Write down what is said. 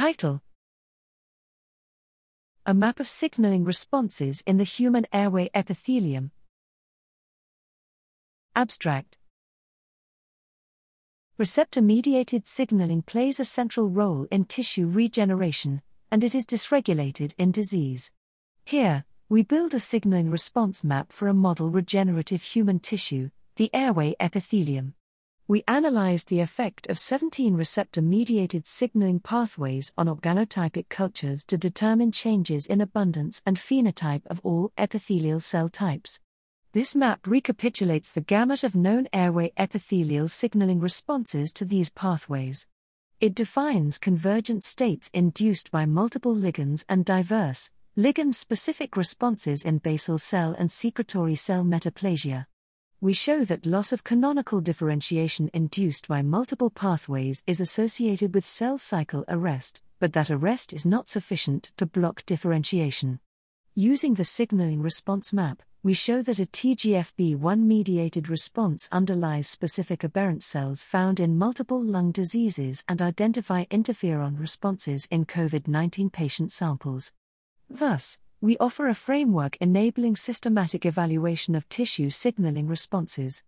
Title A map of signaling responses in the human airway epithelium. Abstract Receptor mediated signaling plays a central role in tissue regeneration, and it is dysregulated in disease. Here, we build a signaling response map for a model regenerative human tissue, the airway epithelium. We analyzed the effect of 17 receptor mediated signaling pathways on organotypic cultures to determine changes in abundance and phenotype of all epithelial cell types. This map recapitulates the gamut of known airway epithelial signaling responses to these pathways. It defines convergent states induced by multiple ligands and diverse, ligand specific responses in basal cell and secretory cell metaplasia. We show that loss of canonical differentiation induced by multiple pathways is associated with cell cycle arrest, but that arrest is not sufficient to block differentiation. Using the signaling response map, we show that a TGFB1 mediated response underlies specific aberrant cells found in multiple lung diseases and identify interferon responses in COVID 19 patient samples. Thus, we offer a framework enabling systematic evaluation of tissue signaling responses.